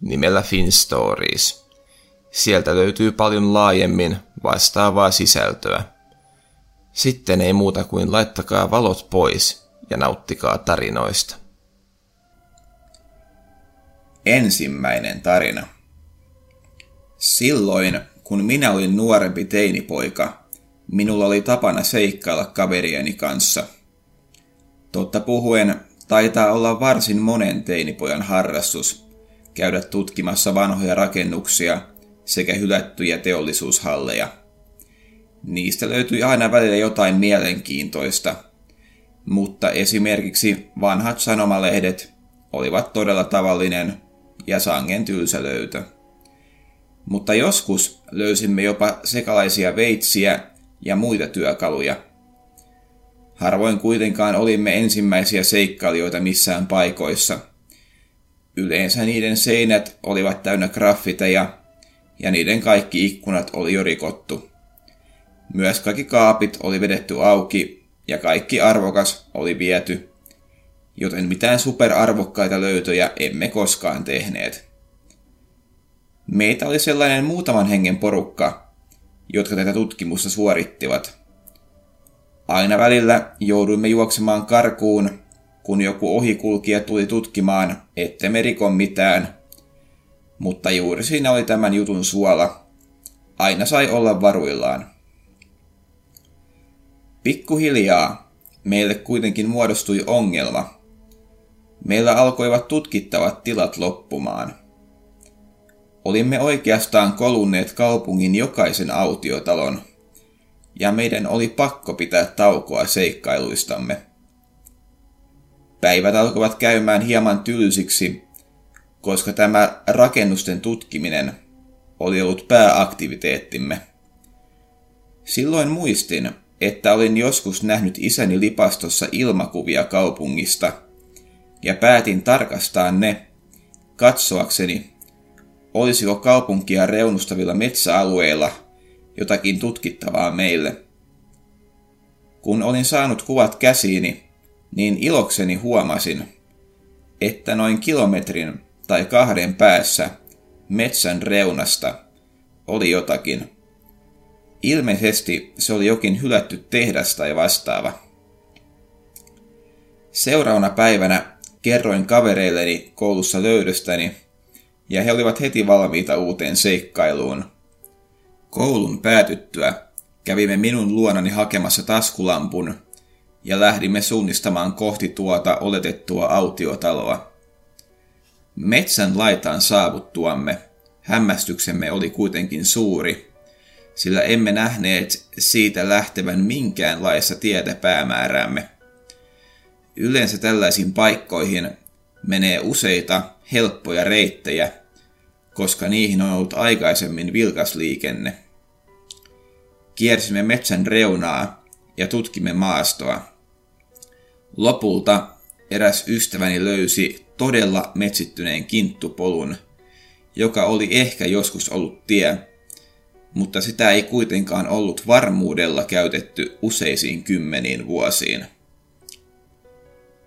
nimellä FinStories. Sieltä löytyy paljon laajemmin vastaavaa sisältöä. Sitten ei muuta kuin laittakaa valot pois ja nauttikaa tarinoista. Ensimmäinen tarina. Silloin, kun minä olin nuorempi teinipoika, minulla oli tapana seikkailla kaverieni kanssa. Totta puhuen, taitaa olla varsin monen teinipojan harrastus käydä tutkimassa vanhoja rakennuksia sekä hylättyjä teollisuushalleja. Niistä löytyi aina välillä jotain mielenkiintoista, mutta esimerkiksi vanhat sanomalehdet olivat todella tavallinen ja sangen tylsä löytö. Mutta joskus löysimme jopa sekalaisia veitsiä ja muita työkaluja. Harvoin kuitenkaan olimme ensimmäisiä seikkailijoita missään paikoissa. Yleensä niiden seinät olivat täynnä graffiteja ja niiden kaikki ikkunat oli jo rikottu. Myös kaikki kaapit oli vedetty auki ja kaikki arvokas oli viety, joten mitään superarvokkaita löytöjä emme koskaan tehneet. Meitä oli sellainen muutaman hengen porukka, jotka tätä tutkimusta suorittivat. Aina välillä jouduimme juoksemaan karkuun, kun joku ohikulkija tuli tutkimaan, ettemme rikon mitään – mutta juuri siinä oli tämän jutun suola. Aina sai olla varuillaan. Pikkuhiljaa meille kuitenkin muodostui ongelma. Meillä alkoivat tutkittavat tilat loppumaan. Olimme oikeastaan kolunneet kaupungin jokaisen autiotalon, ja meidän oli pakko pitää taukoa seikkailuistamme. Päivät alkoivat käymään hieman tylsiksi, koska tämä rakennusten tutkiminen oli ollut pääaktiviteettimme. Silloin muistin, että olin joskus nähnyt isäni lipastossa ilmakuvia kaupungista, ja päätin tarkastaa ne, katsoakseni, olisiko kaupunkia reunustavilla metsäalueilla jotakin tutkittavaa meille. Kun olin saanut kuvat käsiini, niin ilokseni huomasin, että noin kilometrin tai kahden päässä metsän reunasta oli jotakin. Ilmeisesti se oli jokin hylätty tehdas tai vastaava. Seuraavana päivänä kerroin kavereilleni koulussa löydöstäni, ja he olivat heti valmiita uuteen seikkailuun. Koulun päätyttyä kävimme minun luonani hakemassa taskulampun ja lähdimme suunnistamaan kohti tuota oletettua autiotaloa. Metsän laitaan saavuttuamme hämmästyksemme oli kuitenkin suuri, sillä emme nähneet siitä lähtevän minkäänlaista tietä päämääräämme. Yleensä tällaisiin paikkoihin menee useita helppoja reittejä, koska niihin on ollut aikaisemmin vilkas liikenne. Kiersimme metsän reunaa ja tutkimme maastoa. Lopulta eräs ystäväni löysi todella metsittyneen kinttupolun, joka oli ehkä joskus ollut tie, mutta sitä ei kuitenkaan ollut varmuudella käytetty useisiin kymmeniin vuosiin.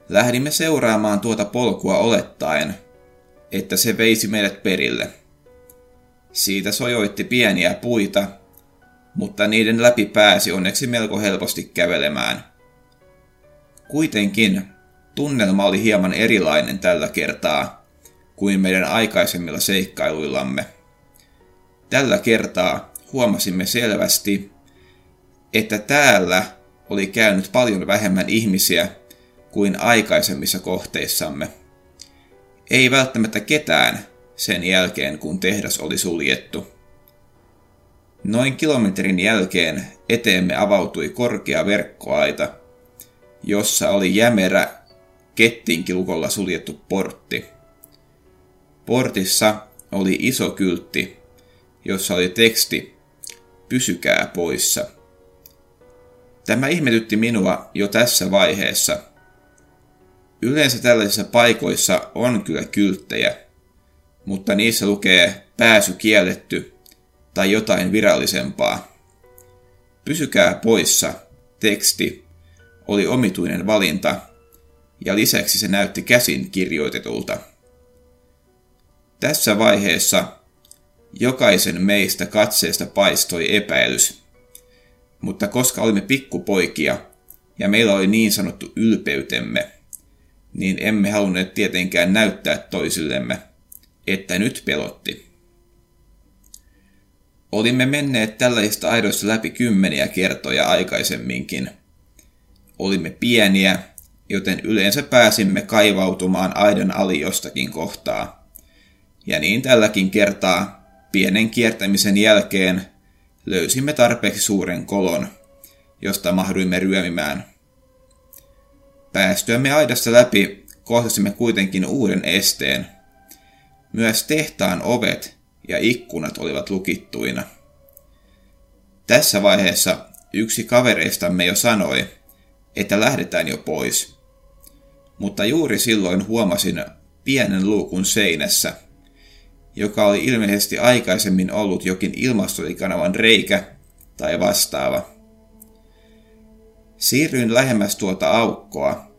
Lähdimme seuraamaan tuota polkua olettaen, että se veisi meidät perille. Siitä sojoitti pieniä puita, mutta niiden läpi pääsi onneksi melko helposti kävelemään. Kuitenkin Tunnelma oli hieman erilainen tällä kertaa kuin meidän aikaisemmilla seikkailuillamme. Tällä kertaa huomasimme selvästi, että täällä oli käynyt paljon vähemmän ihmisiä kuin aikaisemmissa kohteissamme. Ei välttämättä ketään sen jälkeen, kun tehdas oli suljettu. Noin kilometrin jälkeen eteemme avautui korkea verkkoaita, jossa oli jämerä kettiinkilukolla suljettu portti. Portissa oli iso kyltti, jossa oli teksti Pysykää poissa. Tämä ihmetytti minua jo tässä vaiheessa. Yleensä tällaisissa paikoissa on kyllä kylttejä, mutta niissä lukee pääsy kielletty tai jotain virallisempaa. Pysykää poissa teksti oli omituinen valinta ja lisäksi se näytti käsin kirjoitetulta. Tässä vaiheessa jokaisen meistä katseesta paistoi epäilys. Mutta koska olimme pikkupoikia ja meillä oli niin sanottu ylpeytemme, niin emme halunneet tietenkään näyttää toisillemme, että nyt pelotti. Olimme menneet tällaisista aidoista läpi kymmeniä kertoja aikaisemminkin. Olimme pieniä, joten yleensä pääsimme kaivautumaan aidan ali jostakin kohtaa. Ja niin tälläkin kertaa, pienen kiertämisen jälkeen, löysimme tarpeeksi suuren kolon, josta mahduimme ryömimään. Päästyämme aidasta läpi kohtasimme kuitenkin uuden esteen. Myös tehtaan ovet ja ikkunat olivat lukittuina. Tässä vaiheessa yksi kavereistamme jo sanoi, että lähdetään jo pois. Mutta juuri silloin huomasin pienen luukun seinässä, joka oli ilmeisesti aikaisemmin ollut jokin ilmastoikanavan reikä tai vastaava. Siirryin lähemmäs tuota aukkoa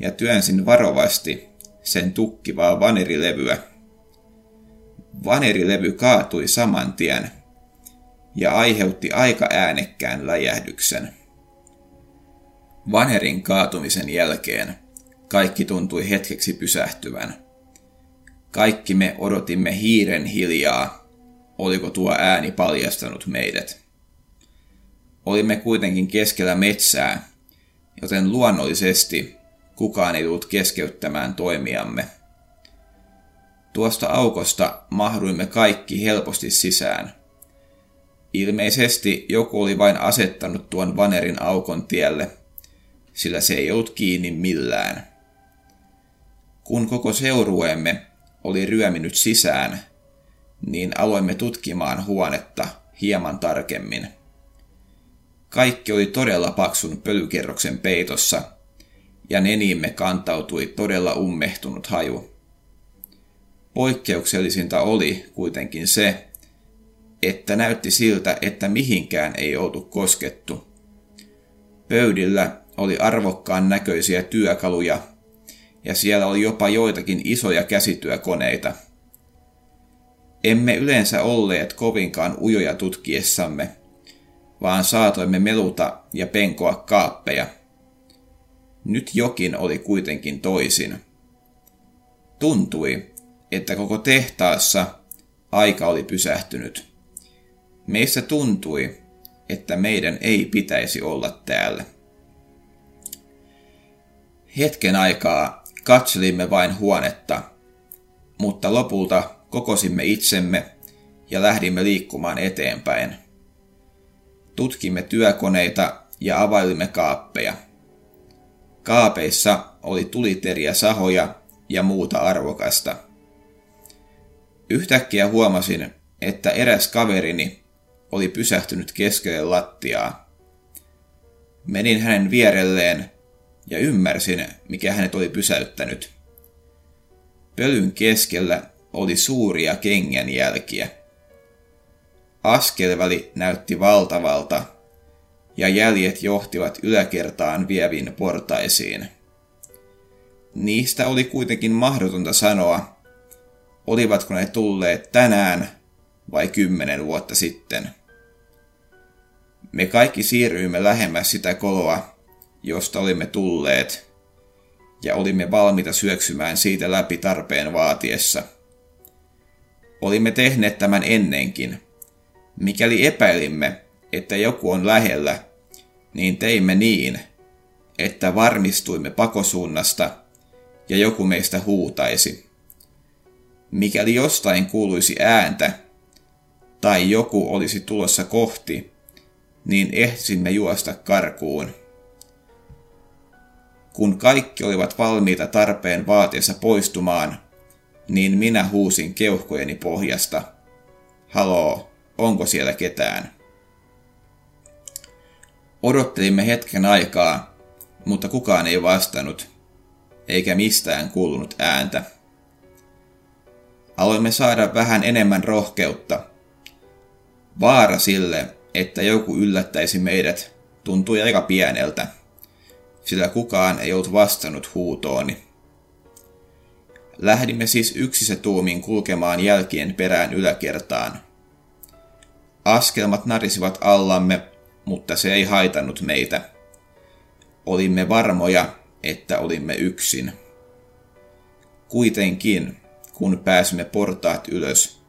ja työnsin varovasti sen tukkivaa vanerilevyä. Vanerilevy kaatui saman tien ja aiheutti aika äänekkään läjähdyksen. Vanerin kaatumisen jälkeen kaikki tuntui hetkeksi pysähtyvän. Kaikki me odotimme hiiren hiljaa, oliko tuo ääni paljastanut meidät. Olimme kuitenkin keskellä metsää, joten luonnollisesti kukaan ei tullut keskeyttämään toimiamme. Tuosta aukosta mahduimme kaikki helposti sisään. Ilmeisesti joku oli vain asettanut tuon vanerin aukon tielle, sillä se ei ollut kiinni millään. Kun koko seurueemme oli ryöminyt sisään, niin aloimme tutkimaan huonetta hieman tarkemmin. Kaikki oli todella paksun pölykerroksen peitossa, ja neniimme kantautui todella ummehtunut haju. Poikkeuksellisinta oli kuitenkin se, että näytti siltä, että mihinkään ei oltu koskettu. Pöydillä oli arvokkaan näköisiä työkaluja, ja siellä oli jopa joitakin isoja käsityökoneita. Emme yleensä olleet kovinkaan ujoja tutkiessamme, vaan saatoimme meluta ja penkoa kaappeja. Nyt jokin oli kuitenkin toisin. Tuntui, että koko tehtaassa aika oli pysähtynyt. Meistä tuntui, että meidän ei pitäisi olla täällä. Hetken aikaa katselimme vain huonetta, mutta lopulta kokosimme itsemme ja lähdimme liikkumaan eteenpäin. Tutkimme työkoneita ja availimme kaappeja. Kaapeissa oli tuliteriä sahoja ja muuta arvokasta. Yhtäkkiä huomasin, että eräs kaverini oli pysähtynyt keskelle lattiaa. Menin hänen vierelleen ja ymmärsin, mikä hänet oli pysäyttänyt. Pölyn keskellä oli suuria kengänjälkiä. Askelväli näytti valtavalta, ja jäljet johtivat yläkertaan vieviin portaisiin. Niistä oli kuitenkin mahdotonta sanoa, olivatko ne tulleet tänään vai kymmenen vuotta sitten. Me kaikki siirryimme lähemmäs sitä koloa, josta olimme tulleet, ja olimme valmiita syöksymään siitä läpi tarpeen vaatiessa. Olimme tehneet tämän ennenkin. Mikäli epäilimme, että joku on lähellä, niin teimme niin, että varmistuimme pakosuunnasta ja joku meistä huutaisi. Mikäli jostain kuuluisi ääntä tai joku olisi tulossa kohti, niin ehtisimme juosta karkuun. Kun kaikki olivat valmiita tarpeen vaatiessa poistumaan, niin minä huusin keuhkojeni pohjasta. Haloo, onko siellä ketään? Odottelimme hetken aikaa, mutta kukaan ei vastannut, eikä mistään kuulunut ääntä. Aloimme saada vähän enemmän rohkeutta. Vaara sille, että joku yllättäisi meidät, tuntui aika pieneltä, sillä kukaan ei ollut vastannut huutooni. Lähdimme siis yksissä tuumin kulkemaan jälkien perään yläkertaan. Askelmat narisivat allamme, mutta se ei haitannut meitä. Olimme varmoja, että olimme yksin. Kuitenkin, kun pääsimme portaat ylös,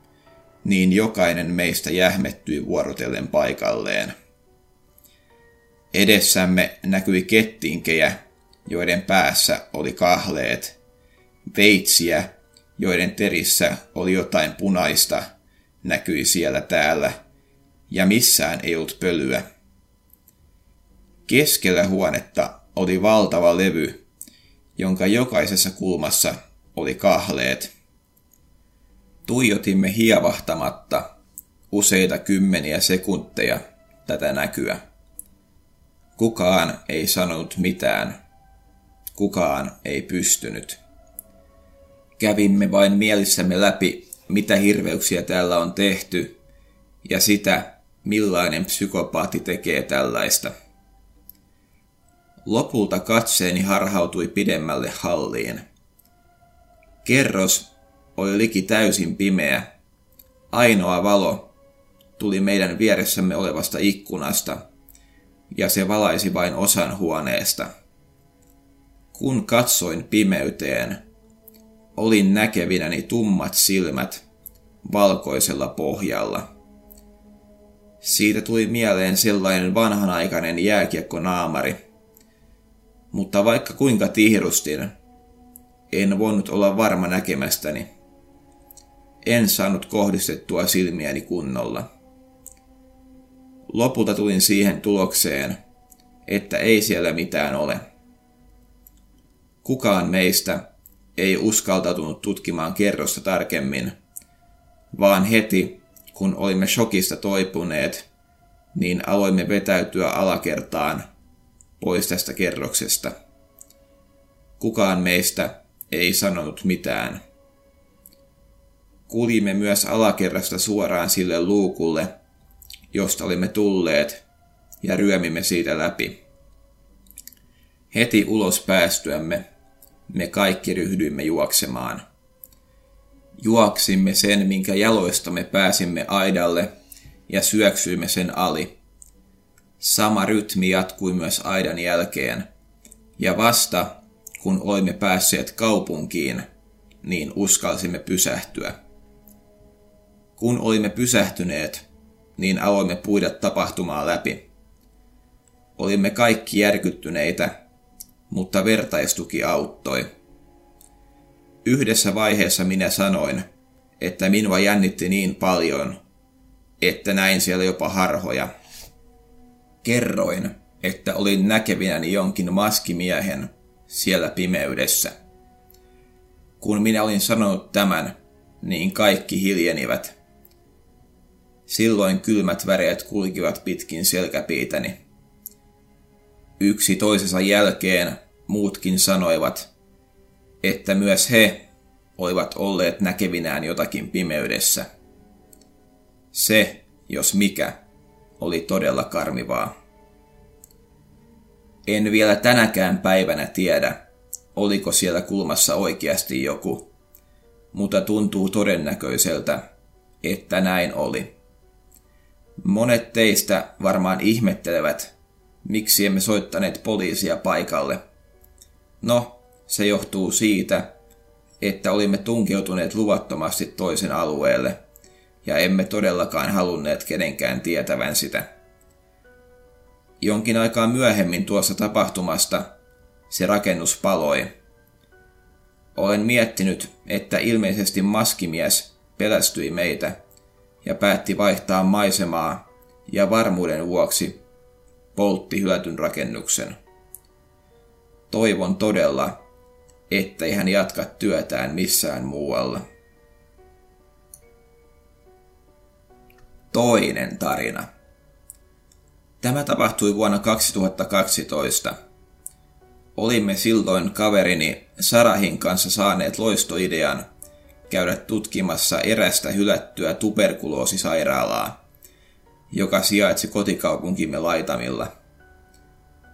niin jokainen meistä jähmettyi vuorotellen paikalleen. Edessämme näkyi kettinkejä, joiden päässä oli kahleet, veitsiä, joiden terissä oli jotain punaista, näkyi siellä täällä, ja missään ei ollut pölyä. Keskellä huonetta oli valtava levy, jonka jokaisessa kulmassa oli kahleet. Tuijotimme hievahtamatta useita kymmeniä sekunteja tätä näkyä. Kukaan ei sanonut mitään. Kukaan ei pystynyt. Kävimme vain mielissämme läpi, mitä hirveyksiä täällä on tehty, ja sitä, millainen psykopaatti tekee tällaista. Lopulta katseeni harhautui pidemmälle halliin. Kerros oli liki täysin pimeä. Ainoa valo tuli meidän vieressämme olevasta ikkunasta, ja se valaisi vain osan huoneesta. Kun katsoin pimeyteen, olin näkevinäni tummat silmät valkoisella pohjalla. Siitä tuli mieleen sellainen vanhanaikainen jääkiekkonaamari, mutta vaikka kuinka tihrustin, en voinut olla varma näkemästäni. En saanut kohdistettua silmiäni kunnolla. Lopulta tulin siihen tulokseen, että ei siellä mitään ole. Kukaan meistä ei uskaltautunut tutkimaan kerrosta tarkemmin, vaan heti, kun olimme shokista toipuneet, niin aloimme vetäytyä alakertaan pois tästä kerroksesta. Kukaan meistä ei sanonut mitään. Kuljimme myös alakerrasta suoraan sille luukulle, josta olimme tulleet, ja ryömimme siitä läpi. Heti ulos päästyämme me kaikki ryhdyimme juoksemaan. Juoksimme sen, minkä jaloista me pääsimme aidalle, ja syöksyimme sen ali. Sama rytmi jatkui myös aidan jälkeen, ja vasta kun olimme päässeet kaupunkiin, niin uskalsimme pysähtyä. Kun olimme pysähtyneet, niin aloimme puida tapahtumaa läpi. Olimme kaikki järkyttyneitä, mutta vertaistuki auttoi. Yhdessä vaiheessa minä sanoin, että minua jännitti niin paljon, että näin siellä jopa harhoja. Kerroin, että olin näkevinäni jonkin maskimiehen siellä pimeydessä. Kun minä olin sanonut tämän, niin kaikki hiljenivät. Silloin kylmät väreet kulkivat pitkin selkäpiitäni. Yksi toisensa jälkeen muutkin sanoivat, että myös he olivat olleet näkevinään jotakin pimeydessä. Se, jos mikä, oli todella karmivaa. En vielä tänäkään päivänä tiedä, oliko siellä kulmassa oikeasti joku, mutta tuntuu todennäköiseltä, että näin oli. Monet teistä varmaan ihmettelevät, miksi emme soittaneet poliisia paikalle – No, se johtuu siitä, että olimme tunkeutuneet luvattomasti toisen alueelle, ja emme todellakaan halunneet kenenkään tietävän sitä. Jonkin aikaa myöhemmin tuossa tapahtumasta se rakennus paloi. Olen miettinyt, että ilmeisesti maskimies pelästyi meitä ja päätti vaihtaa maisemaa ja varmuuden vuoksi poltti hylätyn rakennuksen. Toivon todella, ettei hän jatka työtään missään muualla. Toinen tarina. Tämä tapahtui vuonna 2012. Olimme silloin kaverini Sarahin kanssa saaneet loistoidean – käydä tutkimassa erästä hylättyä tuberkuloosisairaalaa, joka sijaitsi kotikaupunkimme laitamilla.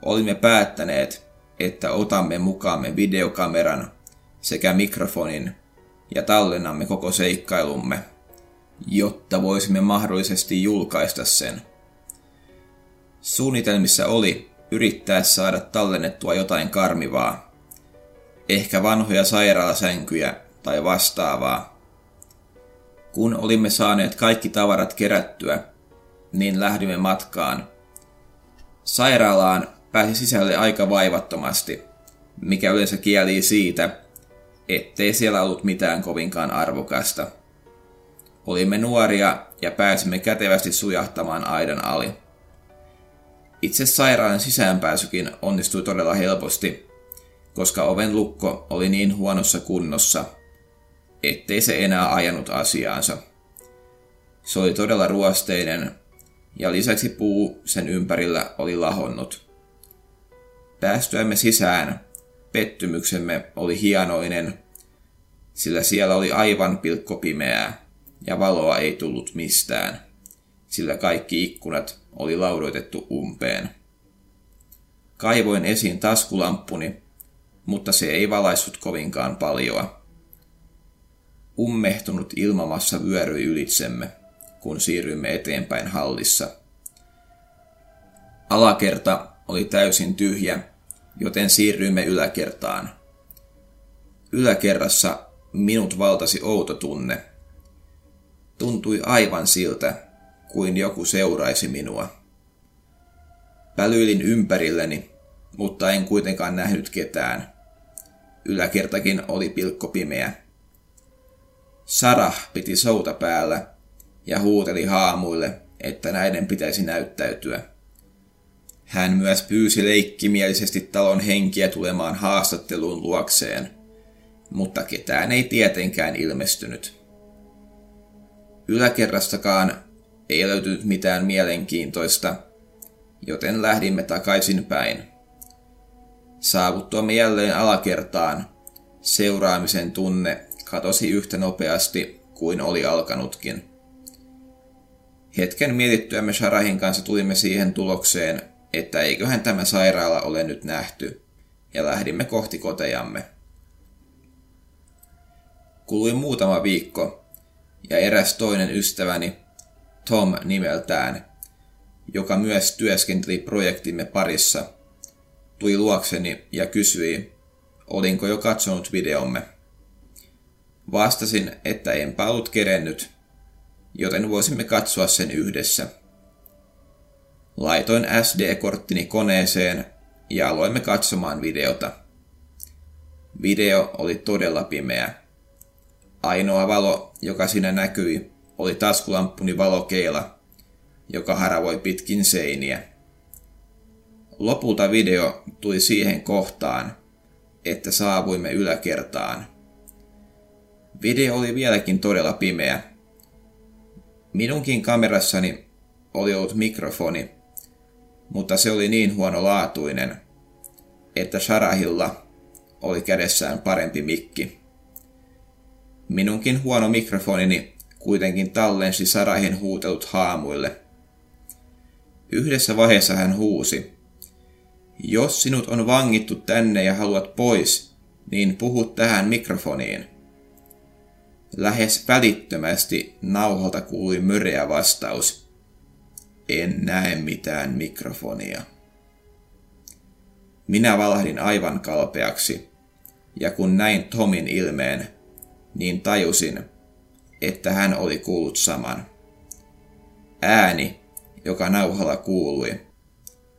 Olimme päättäneet, että otamme mukaamme videokameran sekä mikrofonin ja tallennamme koko seikkailumme, jotta voisimme mahdollisesti julkaista sen. Suunnitelmissa oli yrittää saada tallennettua jotain karmivaa, ehkä vanhoja sairaalasänkyjä tai vastaavaa. Kun olimme saaneet kaikki tavarat kerättyä, niin lähdimme matkaan. Sairaalaan pääsi sisälle aika vaivattomasti, mikä yleensä kieli siitä, ettei siellä ollut mitään kovinkaan arvokasta. Olimme nuoria ja pääsimme kätevästi sujahtamaan aidan ali. Itse sairaalan sisäänpääsykin onnistui todella helposti, koska oven lukko oli niin huonossa kunnossa, ettei se enää ajanut asiaansa. Se oli todella ruosteinen, ja lisäksi puu sen ympärillä oli lahonnut. Päästyämme sisään, pettymyksemme oli hienoinen, sillä siellä oli aivan pilkkopimeää, ja valoa ei tullut mistään, sillä kaikki ikkunat oli laudoitettu umpeen. Kaivoin esiin taskulamppuni, mutta se ei valaissut kovinkaan paljoa. Ummehtunut ilmamassa vyöryi ylitsemme, kun siirryimme eteenpäin hallissa. Alakerta oli täysin tyhjä, joten siirryimme yläkertaan. Yläkerrassa minut valtasi outo tunne. Tuntui aivan siltä, kuin joku seuraisi minua. Pälyilin ympärilleni, mutta en kuitenkaan nähnyt ketään. Yläkertakin oli pilkkopimeä. Sarah piti souta päällä ja huuteli haamuille, että näiden pitäisi näyttäytyä. Hän myös pyysi leikkimielisesti talon henkiä tulemaan haastatteluun luokseen, mutta ketään ei tietenkään ilmestynyt. Yläkerrastakaan ei löytynyt mitään mielenkiintoista, joten lähdimme takaisin päin. Saavuttuamme jälleen alakertaan, seuraamisen tunne katosi yhtä nopeasti kuin oli alkanutkin. Hetken mietittyämme Sharahin kanssa tulimme siihen tulokseen, että eiköhän tämä sairaala ole nyt nähty, ja lähdimme kohti kotejamme. Kului muutama viikko, ja eräs toinen ystäväni, Tom nimeltään, joka myös työskenteli projektimme parissa, tuli luokseni ja kysyi, olinko jo katsonut videomme. Vastasin, että enpä ollut kerennyt, joten voisimme katsoa sen yhdessä. Laitoin SD-korttini koneeseen ja aloimme katsomaan videota. Video oli todella pimeä. Ainoa valo, joka siinä näkyi, oli taskulamppuni valokeila, joka haravoi pitkin seiniä. Lopulta video tuli siihen kohtaan, että saavuimme yläkertaan. Video oli vieläkin todella pimeä. Minunkin kamerassani oli ollut mikrofoni, mutta se oli niin huonolaatuinen, että Sharahilla oli kädessään parempi mikki. Minunkin huono mikrofonini kuitenkin tallensi Sarahin huutelut haamuille. Yhdessä vaiheessa hän huusi, jos sinut on vangittu tänne ja haluat pois, niin puhu tähän mikrofoniin. Lähes välittömästi nauhalta kuului myreä vastaus. En näe mitään mikrofonia. Minä valahdin aivan kalpeaksi, ja kun näin Tomin ilmeen, niin tajusin, että hän oli kuullut saman. Ääni, joka nauhalla kuului,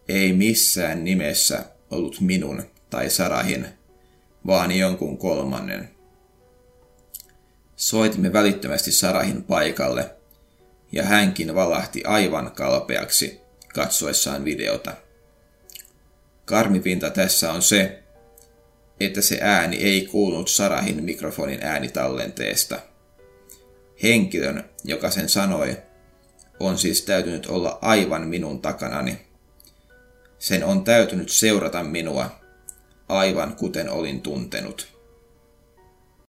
ei missään nimessä ollut minun tai Sarahin, vaan jonkun kolmannen. Soitimme välittömästi Sarahin paikalle, ja hänkin valahti aivan kalpeaksi katsoessaan videota. Karmipinta tässä on se, että se ääni ei kuulunut Sarahin mikrofonin äänitallenteesta – Henkilön, joka sen sanoi, on siis täytynyt olla aivan minun takanani. Sen on täytynyt seurata minua, aivan kuten olin tuntenut.